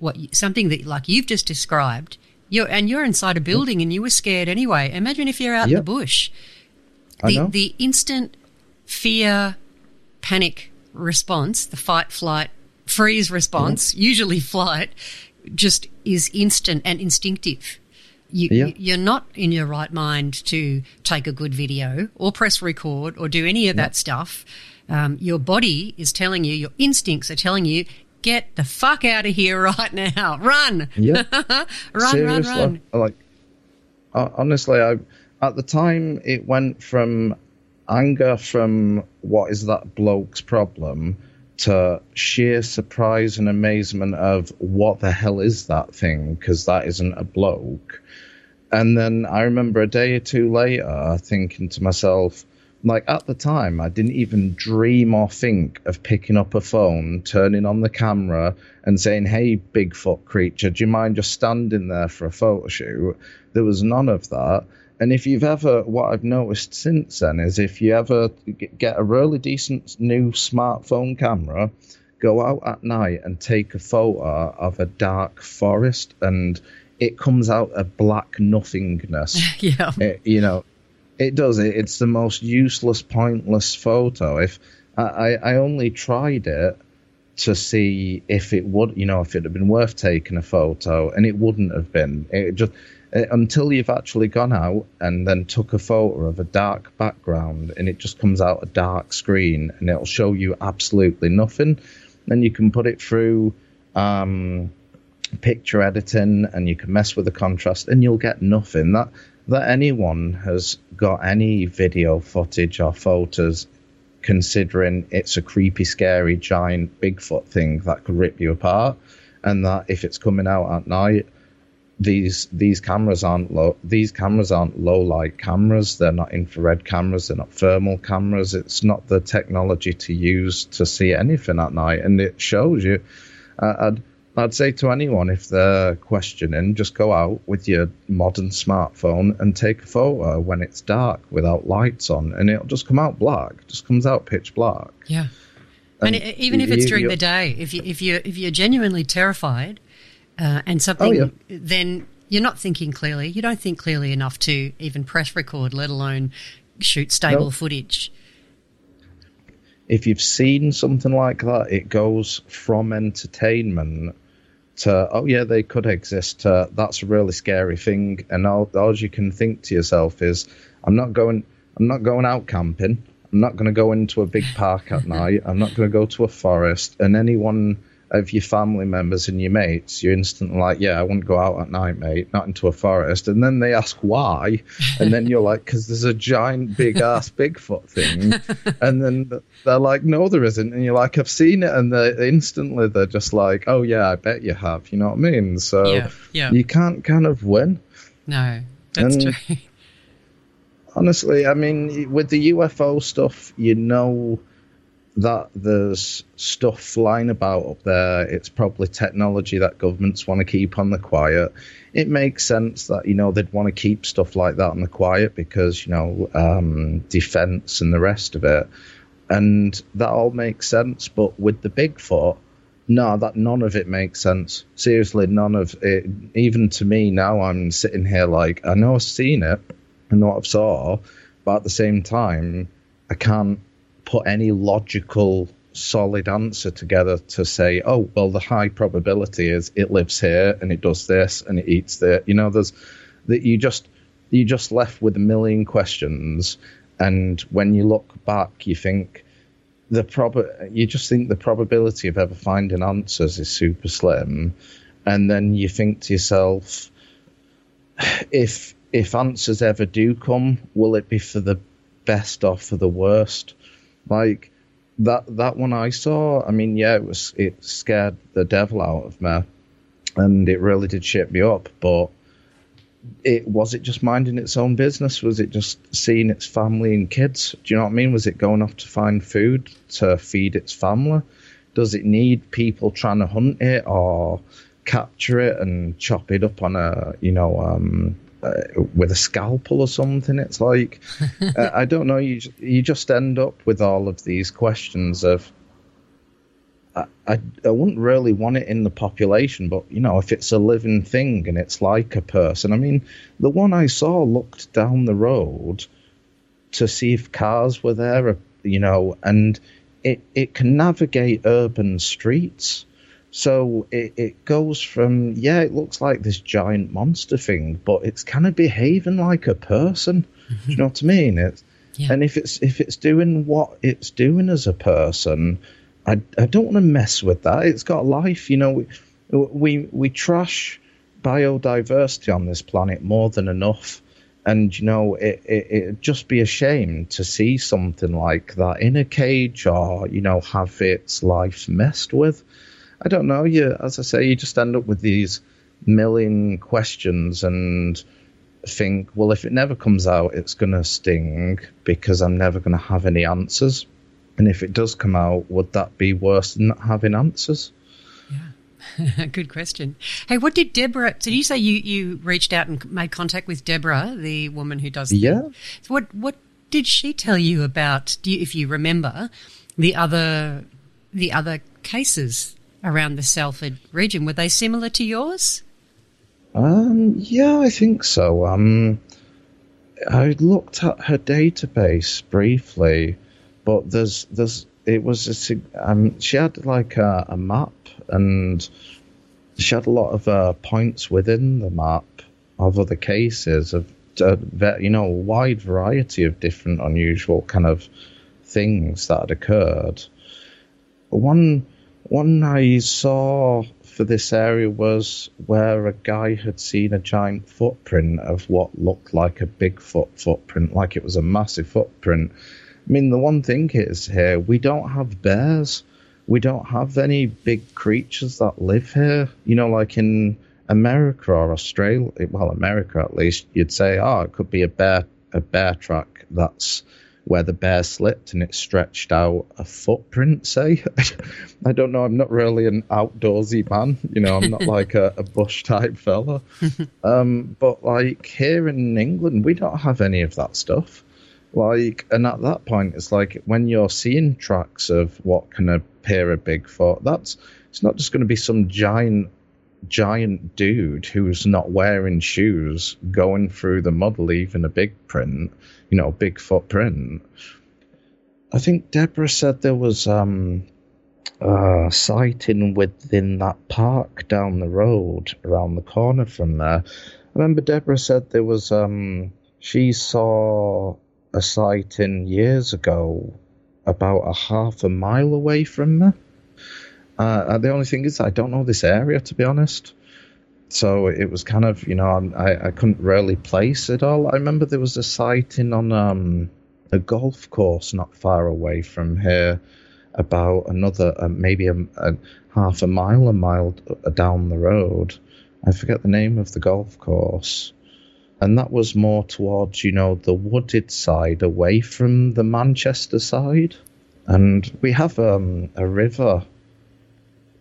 what something that like you've just described, you're and you're inside a building and you were scared anyway. Imagine if you're out yep. in the bush. The the instant fear, panic response, the fight, flight, freeze response, usually flight, just is instant and instinctive. You, yeah. You're not in your right mind to take a good video or press record or do any of yeah. that stuff. Um, your body is telling you, your instincts are telling you, get the fuck out of here right now. Run. Yeah. run, Seriously, run, run. Like, honestly, I, at the time it went from anger from what is that bloke's problem to sheer surprise and amazement of what the hell is that thing because that isn't a bloke. And then I remember a day or two later thinking to myself, like at the time, I didn't even dream or think of picking up a phone, turning on the camera, and saying, Hey, Bigfoot creature, do you mind just standing there for a photo shoot? There was none of that. And if you've ever, what I've noticed since then is if you ever get a really decent new smartphone camera, go out at night and take a photo of a dark forest and it comes out a black nothingness. yeah. It, you know, it does. It, it's the most useless, pointless photo. If I, I only tried it to see if it would, you know, if it had been worth taking a photo, and it wouldn't have been. It just uh, until you've actually gone out and then took a photo of a dark background, and it just comes out a dark screen, and it'll show you absolutely nothing. Then you can put it through. Um, picture editing and you can mess with the contrast and you'll get nothing that that anyone has got any video footage or photos considering it's a creepy, scary, giant Bigfoot thing that could rip you apart, and that if it's coming out at night, these these cameras aren't low these cameras aren't low light cameras. They're not infrared cameras. They're not thermal cameras. It's not the technology to use to see anything at night, and it shows you. Uh, I'd, say to anyone if they're questioning, just go out with your modern smartphone and take a photo when it's dark without lights on, and it'll just come out black. It just comes out pitch black. Yeah, and, and even if it's during the day, if you if you if you're genuinely terrified uh, and something, oh, yeah. then you're not thinking clearly. You don't think clearly enough to even press record, let alone shoot stable footage if you've seen something like that, it goes from entertainment to oh yeah they could exist. To that's a really scary thing. And all, all you can think to yourself is i'm not going i'm not going out camping. I'm not going to go into a big park at night. I'm not going to go to a forest. And anyone of your family members and your mates, you're instantly like, yeah, I wouldn't go out at night, mate, not into a forest. And then they ask why, and then you're like, because there's a giant, big ass Bigfoot thing. And then they're like, no, there isn't. And you're like, I've seen it. And they instantly they're just like, oh, yeah, I bet you have. You know what I mean? So Yeah, yeah. you can't kind of win. No, that's And- true. Honestly, I mean, with the UFO stuff, you know that there's stuff flying about up there. It's probably technology that governments want to keep on the quiet. It makes sense that, you know, they'd want to keep stuff like that on the quiet because, you know, um, defense and the rest of it. And that all makes sense. But with the Bigfoot, no, that none of it makes sense. Seriously, none of it. Even to me now, I'm sitting here like I know I've seen it, I know what I've saw, but at the same time, I can't put any logical, solid answer together to say, oh, well, the high probability is it lives here and it does this and it eats that. You know, there's that you just you just left with a million questions, and when you look back, you think the prob you just think the probability of ever finding answers is super slim, and then you think to yourself, if if answers ever do come, will it be for the best or for the worst? Like that that one I saw, I mean, yeah, it was it scared the devil out of me, and it really did shit me up. But it was it just minding its own business? Was it just seeing its family and kids? Do you know what I mean? Was it going off to find food to feed its family? Does it need people trying to hunt it or capture it and chop it up on a you know um, uh, with a scalpel or something? It's like uh, I don't know. You you just end up with all of these questions of. I, I, I wouldn't really want it in the population, but you know, if it's a living thing and it's like a person, I mean, the one I saw looked down the road to see if cars were there, you know, and it, it can navigate urban streets. So it, it goes from, yeah, it looks like this giant monster thing, but it's kind of behaving like a person. Do you know what I mean? It's, And if it's if it's doing what it's doing as a person, I, I don't want to mess with that. It's got life, you know. We we we trash biodiversity on this planet more than enough, and you know it, it it'd just be a shame to see something like that in a cage or you know have its life messed with. I don't know. You as I say, you just end up with these million questions and think, well, if it never comes out, it's going to sting because I'm never going to have any answers. And if it does come out, would that be worse than not having answers? Yeah, good question. Hey, what did Deborah? So, did you say you, you reached out and made contact with Deborah, the woman who does? the- Yeah. So what what did she tell you about? Do you, if you remember the other the other cases around the Salford region? Were they similar to yours? Um, yeah, I think so. Um, I looked at her database briefly, but there's there's it was a um she had like a, a map and she had a lot of uh, points within the map of other cases of uh, you know a wide variety of different unusual kind of things that had occurred. One one I saw for this area was where a guy had seen a giant footprint of what looked like a Bigfoot footprint, like it was a massive footprint. I mean, the one thing is here, we don't have bears. We don't have any big creatures that live here. You know, like in America or Australia, well, America at least, you'd say, oh, it could be a bear, a bear track. That's where the bear slipped and it stretched out a footprint, say. I don't know. I'm not really an outdoorsy man. You know, I'm not like a, a bush type fella. um, but like here in England, we don't have any of that stuff. Like, and at that point, it's like when you're seeing tracks of what can appear a Bigfoot, that's it's not just going to be some giant, giant dude who's not wearing shoes going through the mud, leaving a big print, you know, big footprint. I think Deborah said there was um, uh, sighting within that park down the road around the corner from there. I remember Deborah said there was um she saw a sighting years ago about a half a mile away from there. Uh, the only thing is, I don't know this area to be honest. So it was kind of, you know, I, I couldn't really place it all. I remember there was a sighting on um, a golf course not far away from here, about another, uh, maybe a, a, half a mile, a mile down the road. I forget the name of the golf course. And that was more towards, you know, the wooded side away from the Manchester side. And we have um, a river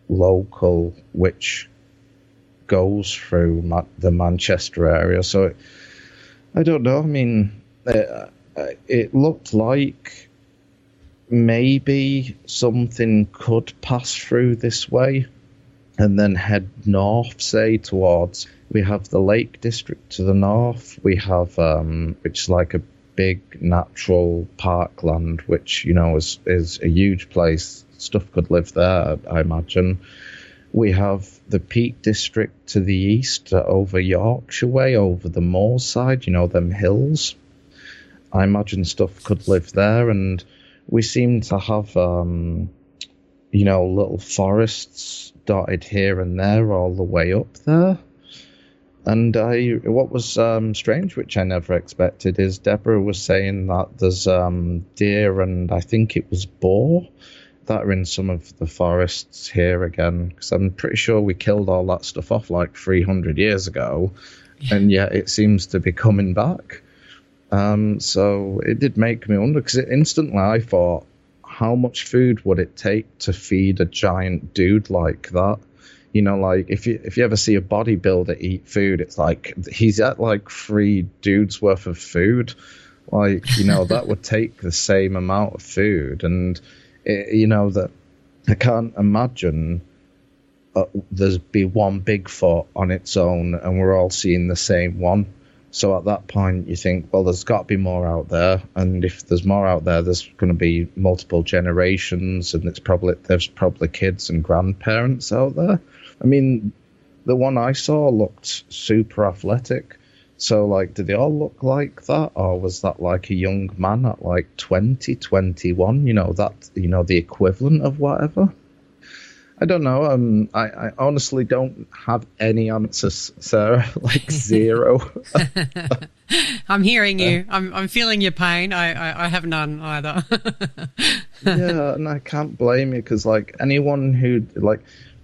local which goes through Ma- the Manchester area. So it, I don't know. I mean, it, uh, it looked like maybe something could pass through this way and then head north, say towards. We have the Lake District to the north. We have, um, which is like a big natural parkland, which you know is is a huge place. Stuff could live there, I imagine. We have the Peak District to the east, uh, over Yorkshire way, over the Moorside. You know them hills. I imagine stuff could live there, and we seem to have, um, you know, little forests dotted here and there all the way up there. And I, what was um, strange, which I never expected, is Deborah was saying that there's um, deer and I think it was boar that are in some of the forests here again. Because I'm pretty sure we killed all that stuff off like 300 years ago, yeah. and yet it seems to be coming back. Um, so it did make me wonder because instantly I thought, how much food would it take to feed a giant dude like that? You know, like if you if you ever see a bodybuilder eat food, it's like he's at like three dudes worth of food. Like you know that would take the same amount of food, and you know that I can't imagine uh, there's be one Bigfoot on its own, and we're all seeing the same one. So at that point, you think, well, there's got to be more out there, and if there's more out there, there's going to be multiple generations, and it's probably there's probably kids and grandparents out there. I mean, the one I saw looked super athletic. So, like, did they all look like that, or was that like a young man at like 20, 21? You know, that, you know, the equivalent of whatever? I don't know. Um, I, I honestly don't have any answers, Sarah. Like zero. I'm hearing you. I'm I'm feeling your pain. I I, I have none either. yeah, and I can't blame you because like anyone who like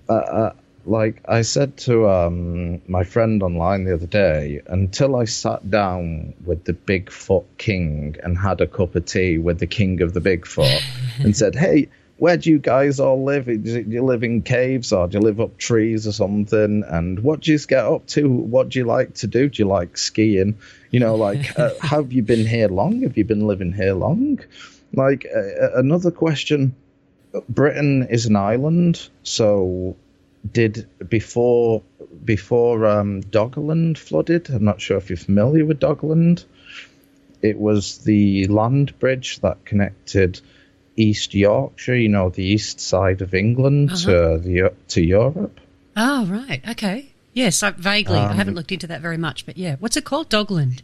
uh, uh, like I said to um, my friend online the other day, until I sat down with the Bigfoot King and had a cup of tea with the King of the Bigfoot and said, "Hey, where do you guys all live? Do you live in caves or do you live up trees or something? And what do you get up to? What do you like to do? Do you like skiing? You know, like, uh, have you been here long? Have you been living here long? Like, uh, another question Britain is an island, so did before before um, Doggerland flooded. I'm not sure if you're familiar with Doggerland. It was the land bridge that connected East Yorkshire, you know, the east side of England uh-huh. to the to Europe. Oh right, okay, yes, I, vaguely. Um, I haven't looked into that very much, but yeah, what's it called? Doggerland.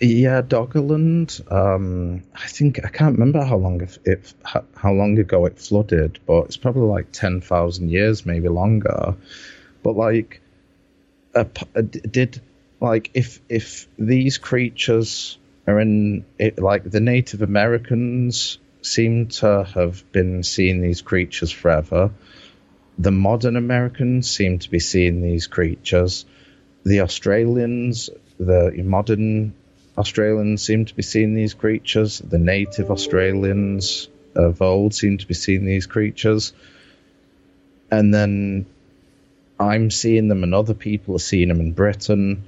Yeah, Doggerland. Um, I think I can't remember how long it, how long ago it flooded, but it's probably like ten thousand years, maybe longer. But like, a, a, did like if if these creatures are in it, like the Native Americans seem to have been seeing these creatures forever. The modern Americans seem to be seeing these creatures. The Australians, the modern Australians seem to be seeing these creatures. The native Australians of old seem to be seeing these creatures. And then I'm seeing them, and other people are seeing them in Britain.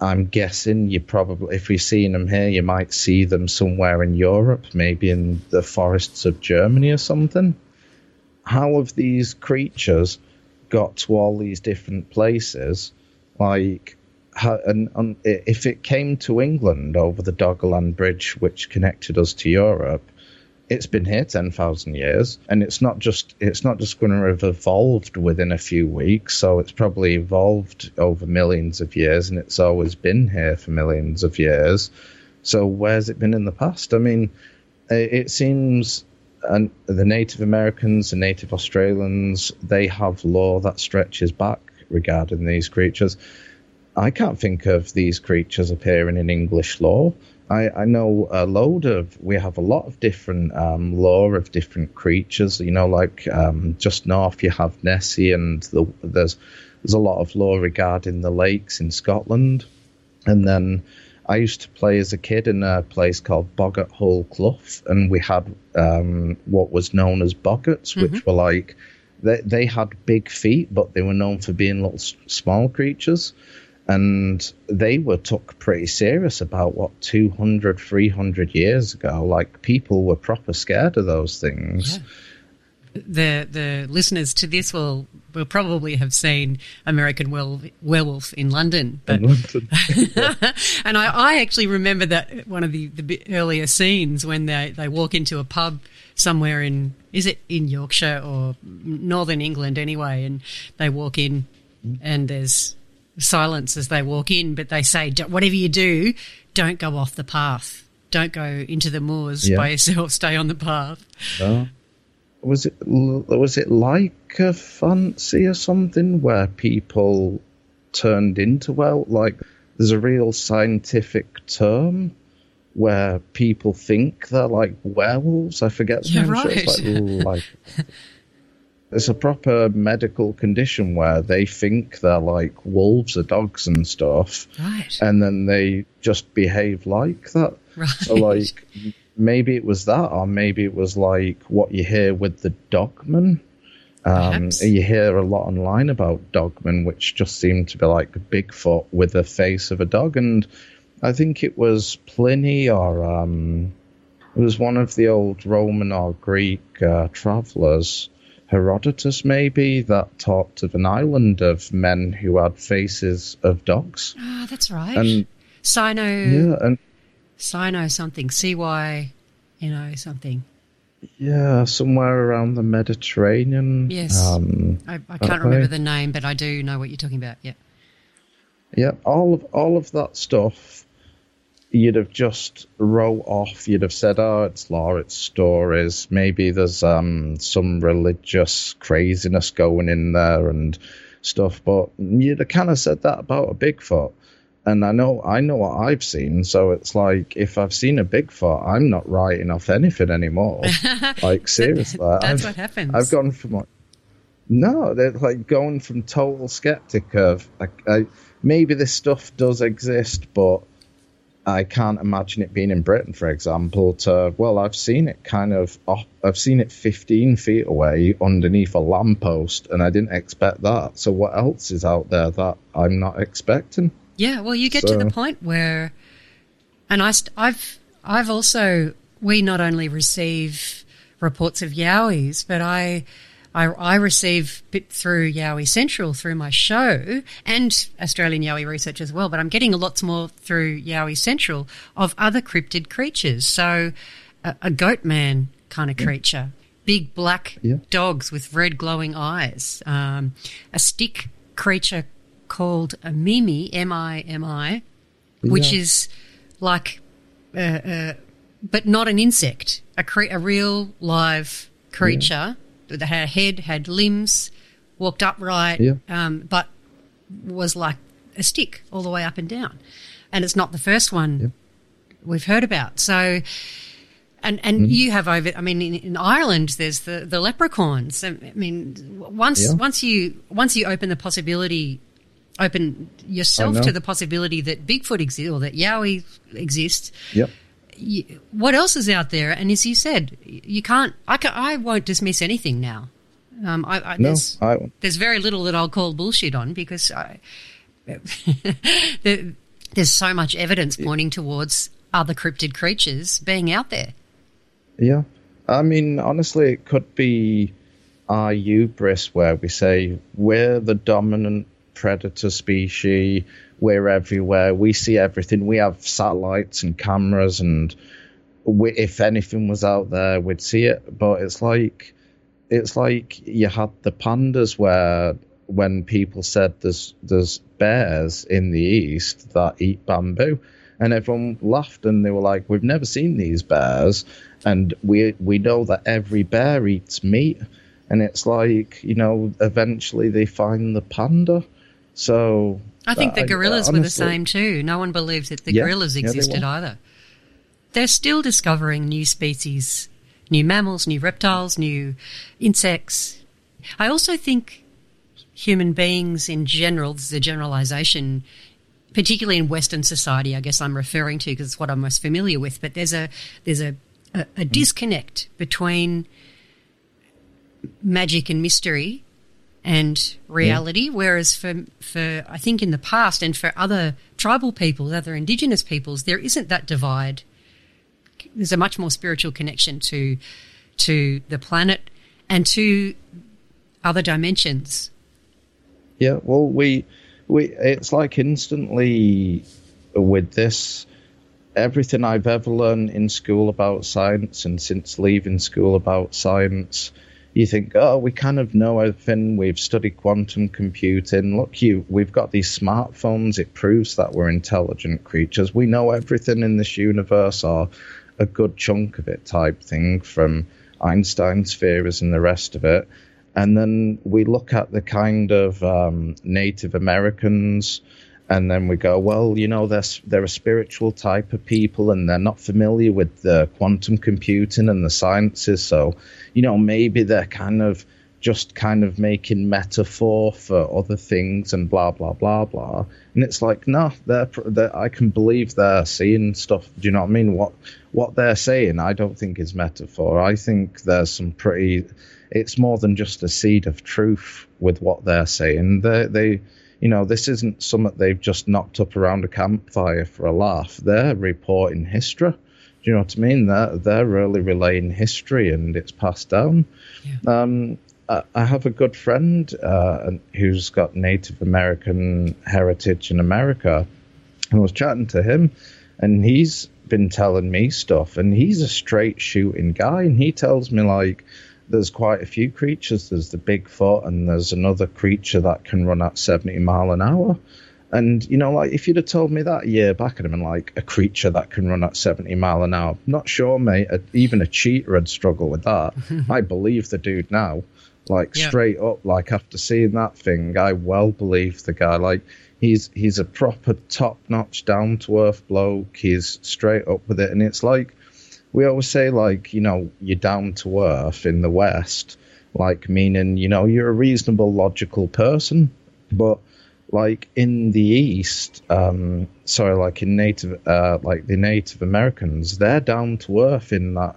I'm guessing you probably, if you're seeing them here, you might see them somewhere in Europe, maybe in the forests of Germany or something. How have these creatures got to all these different places? Like, and, and if it came to England over the Doggerland Bridge, which connected us to Europe, it's been here 10,000 years and it's not just it's not just going to have evolved within a few weeks so it's probably evolved over millions of years and it's always been here for millions of years. So where's it been in the past? I mean it seems and the native americans and native australians they have lore that stretches back regarding these creatures i can't think of these creatures appearing in english lore I, I know a load of we have a lot of different um, lore of different creatures. You know, like um, just north you have Nessie, and the, there's there's a lot of lore regarding the lakes in Scotland. And then I used to play as a kid in a place called Boggart Hole Clough, and we had um, what was known as boggarts, mm-hmm. which were like they they had big feet, but they were known for being little small creatures and they were took pretty serious about what 200 300 years ago like people were proper scared of those things yeah. The the listeners to this will will probably have seen American Werewolf in London, but in London. and I, I actually remember that one of the, the earlier scenes when they, they walk into a pub somewhere in is it in Yorkshire or northern England anyway, and they walk in mm. and there's silence as they walk in, but they say, whatever you do, don't go off the path. Don't go into the moors yeah. by yourself. Stay on the path. Uh, was it was it like a fancy or something where people turned into well like there's a real scientific term where people think they're like werewolves. I forget yeah. Right. It's like, like it's a proper medical condition where they think they're like wolves or dogs and stuff, right? And then they just behave like that. Right. So like maybe it was that, or maybe it was like what you hear with the dogman. Um, you hear a lot online about dogmen, which just seem to be like Bigfoot with the face of a dog, and I think it was Pliny or um, it was one of the old Roman or Greek uh, travelers Herodotus, maybe, that talked of an island of men who had faces of dogs. Ah, that's right. And Sino. Yeah, and Sino something. CY, you know, something. Yeah, somewhere around the Mediterranean. Yes. Um, I, I can't remember the name, but I do know what you're talking about. Yeah. Yeah, all of all of that stuff you'd have just wrote off. You'd have said, "Oh, it's lore, it's stories. Maybe there's um, some religious craziness going in there and stuff." But you'd have kind of said that about a Bigfoot. And I know, I know what I've seen. So it's like, if I've seen a Bigfoot, I'm not writing off anything anymore. like seriously, that's I've, what happens. I've gone from like, no, they're like going from total skeptic of like, I, maybe this stuff does exist, but I can't imagine it being in Britain, for example. To well, I've seen it kind of off, I've seen it 15 feet away underneath a lamppost, and I didn't expect that. So what else is out there that I'm not expecting? Yeah, well, you get so, to the point where, and I, I've, I've also we not only receive reports of yowies, but I I, I receive bit through Yowie Central through my show and Australian Yowie Research as well, but I'm getting lots more through Yowie Central of other cryptid creatures. So a, a goat man kind of creature, big black yeah. dogs with red glowing eyes, um, a stick creature called a Mimi, M I M I, which yeah. is like, uh, uh, but not an insect, a, cre- a real live creature. That had a head, had limbs, walked upright, yeah. um, but was like a stick all the way up and down. And it's not the first one yeah. we've heard about. So, and and mm. you have over. I mean, in, in, Ireland, there's the the leprechauns. I mean, once yeah. once you once you open the possibility, open yourself to the possibility that Bigfoot exists or that Yowie exists. Yep what else is out there? And as you said, you can't. I, can, I won't dismiss anything now. Um, I, I, no, there's, I, there's very little that I'll call bullshit on because I, there, there's so much evidence pointing towards other cryptid creatures being out there. Yeah, I mean, honestly, it could be our hubris where we say we're the dominant predator species we're everywhere. We see everything. We have satellites and cameras and we, if anything was out there, we'd see it. But it's like it's like you had the pandas where when people said there's there's bears in the east that eat bamboo, and everyone laughed and they were like, "We've never seen these bears," and we we know that every bear eats meat, and it's like you know eventually they find the panda, so. I think the I- gorillas uh, were the same too. No one believed that the Yeah, gorillas yeah, they existed either. They're still discovering new species, new mammals, new reptiles, new insects. I also think human beings in general, this is a generalization, particularly in Western society, I guess I'm referring to because it's what I'm most familiar with, but there's a, there's a, a, a mm. disconnect between magic and mystery and reality. Whereas for for I think in the past and for other tribal peoples, other indigenous peoples, there isn't that divide. There's a much more spiritual connection to to the planet and to other dimensions. Yeah, well, we we it's like instantly with this everything I've ever learned in school about science and since leaving school about science, you think, oh, we kind of know everything. We've studied quantum computing. Look, you, we've got these smartphones. It proves that we're intelligent creatures. We know everything in this universe, or a good chunk of it, type thing, from Einstein's theories and the rest of it. And then we look at the kind of um, Native Americans, and then we go, well, you know, they're they're a spiritual type of people, and they're not familiar with the quantum computing and the sciences. So, you know, maybe they're kind of just kind of making metaphor for other things and blah blah blah blah. And it's like, no, they're, they're I can believe they're seeing stuff. Do you know what I mean? What what they're saying, I don't think is metaphor. I think there's some pretty. It's more than just a seed of truth with what they're saying. They they. You know, this isn't something they've just knocked up around a campfire for a laugh. They're reporting history. Do you know what I mean? They're, they're really relaying history and it's passed down. Um, I, I have a good friend uh, who's got Native American heritage in America. And I was chatting to him, and he's been telling me stuff, and he's a straight shooting guy, and he tells me like there's quite a few creatures. There's the Bigfoot, and there's another creature that can run at 70 mile an hour. And you know, like if you'd have told me that a year back, I'd have been like a creature that can run at 70 mile an hour. Not sure, mate. Even a cheetah would struggle with that. I believe the dude now, like Yeah. straight up. Like after seeing that thing, I well believe the guy. Like he's he's a proper top notch, down to earth bloke. He's straight up with it, and it's like we always say, like you know, you're down to earth in the West, like meaning you know you're a reasonable, logical person, but like in the East, um, sorry, like in Native, uh, like the Native Americans, they're down to earth in that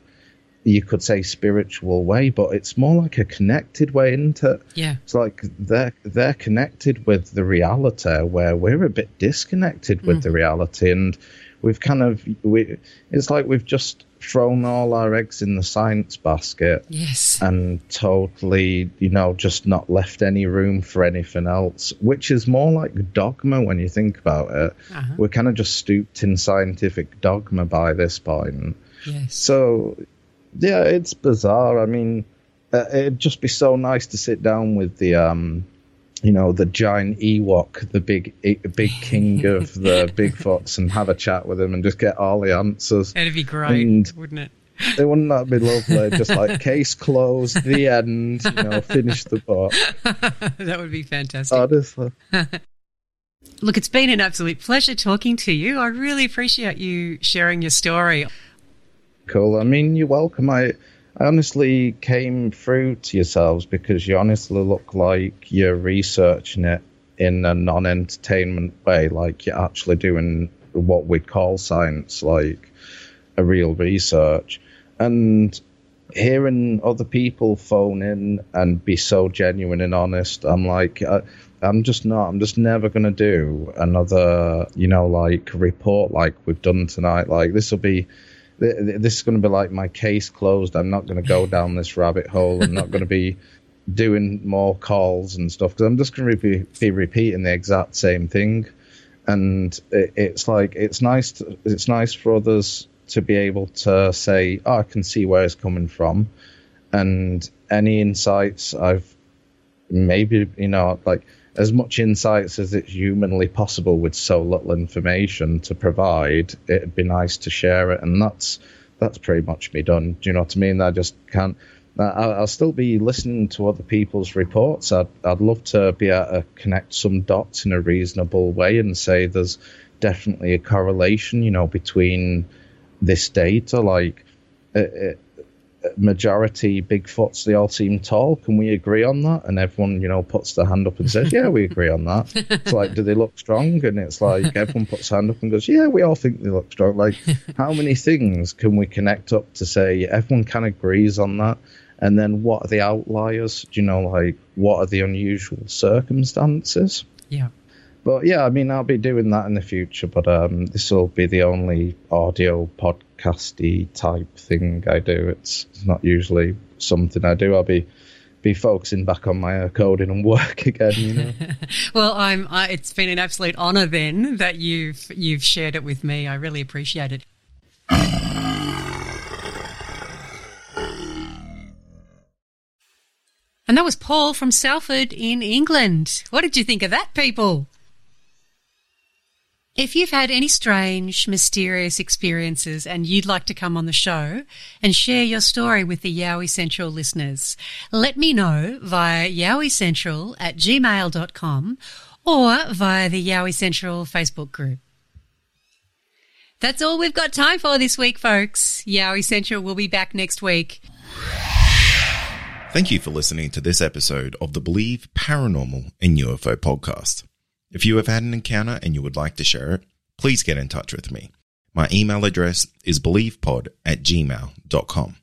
you could say spiritual way, but it's more like a connected way into. Yeah. It's like they're they're connected with the reality where we're a bit disconnected with the reality, and we've kind of we. It's like we've just thrown all our eggs in the science basket Yes. and totally, you know, just not left any room for anything else, which is more like dogma when you think about it. Uh-huh. We're kind of just stooped in scientific dogma by this point. Yes. So, yeah, it's bizarre. I mean, uh, it'd just be so nice to sit down with the, um, you know, the giant Ewok, the big, big king of the Bigfoots, and have a chat with him and just get all the answers. That'd be great, And- wouldn't it? It wouldn't that be lovely? Just like case closed, the end. You know, finish the book. that would be fantastic. Honestly, Look, it's been an absolute pleasure talking to you. I really appreciate you sharing your story. cool. I mean, you're welcome. I, I honestly came through to yourselves because you honestly look like you're researching it in a non-entertainment way, like you're actually doing what we call science, like a real research. And hearing other people phone in and be so genuine and honest, I'm like, I, I'm just not. I'm just never gonna do another, you know, like report like we've done tonight. Like this will be. Th- th- This is going to be like my case closed. I'm not going to go down this rabbit hole. I'm not going to be doing more calls and stuff because I'm just going to be, be repeating the exact same thing. And it, it's like it's nice. To, it's nice for others to be able to say, oh, I can see where it's coming from. And any insights I've maybe, you know, like as much insights as it's humanly possible with so little information to provide, it'd be nice to share it. And that's that's pretty much me done. Do you know what I mean? I just can't. I'll still be listening to other people's reports. I'd, I'd love to be able to connect some dots in a reasonable way and say there's definitely a correlation, you know, between this data. Like, it, majority Bigfoots, they all seem tall. Can we agree on that? And everyone, you know, puts their hand up and says, yeah, we agree on that. It's like, do they look strong? And it's like, everyone puts hand up and goes, yeah, we all think they look strong. Like, how many things can we connect up to say everyone kind of agrees on that? And then what are the outliers? Do you know, like, what are the unusual circumstances? Yeah. But yeah, I mean, I'll be doing that in the future, but um, this will be the only audio podcasty type thing I do. It's, it's not usually something I do. I'll be be focusing back on my uh, coding and work again. You know? well, I'm. I, it's been an absolute honour then that you've you've shared it with me. I really appreciate it. And that was Paul from Salford in England. What did you think of that, people? If you've had any strange, mysterious experiences and you'd like to come on the show and share your story with the Yowie Central listeners, let me know via yowiecentral at gmail.com or via the Yowie Central Facebook group. That's all we've got time for this week, folks. Yowie Central will be back next week. Thank you for listening to this episode of the Believe Paranormal and UFO podcast. If you have had an encounter and you would like to share it, please get in touch with me. My email address is believepod at gmail.com.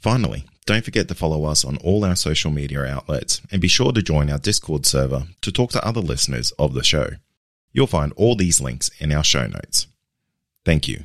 Finally, don't forget to follow us on all our social media outlets and be sure to join our Discord server to talk to other listeners of the show. You'll find all these links in our show notes. Thank you.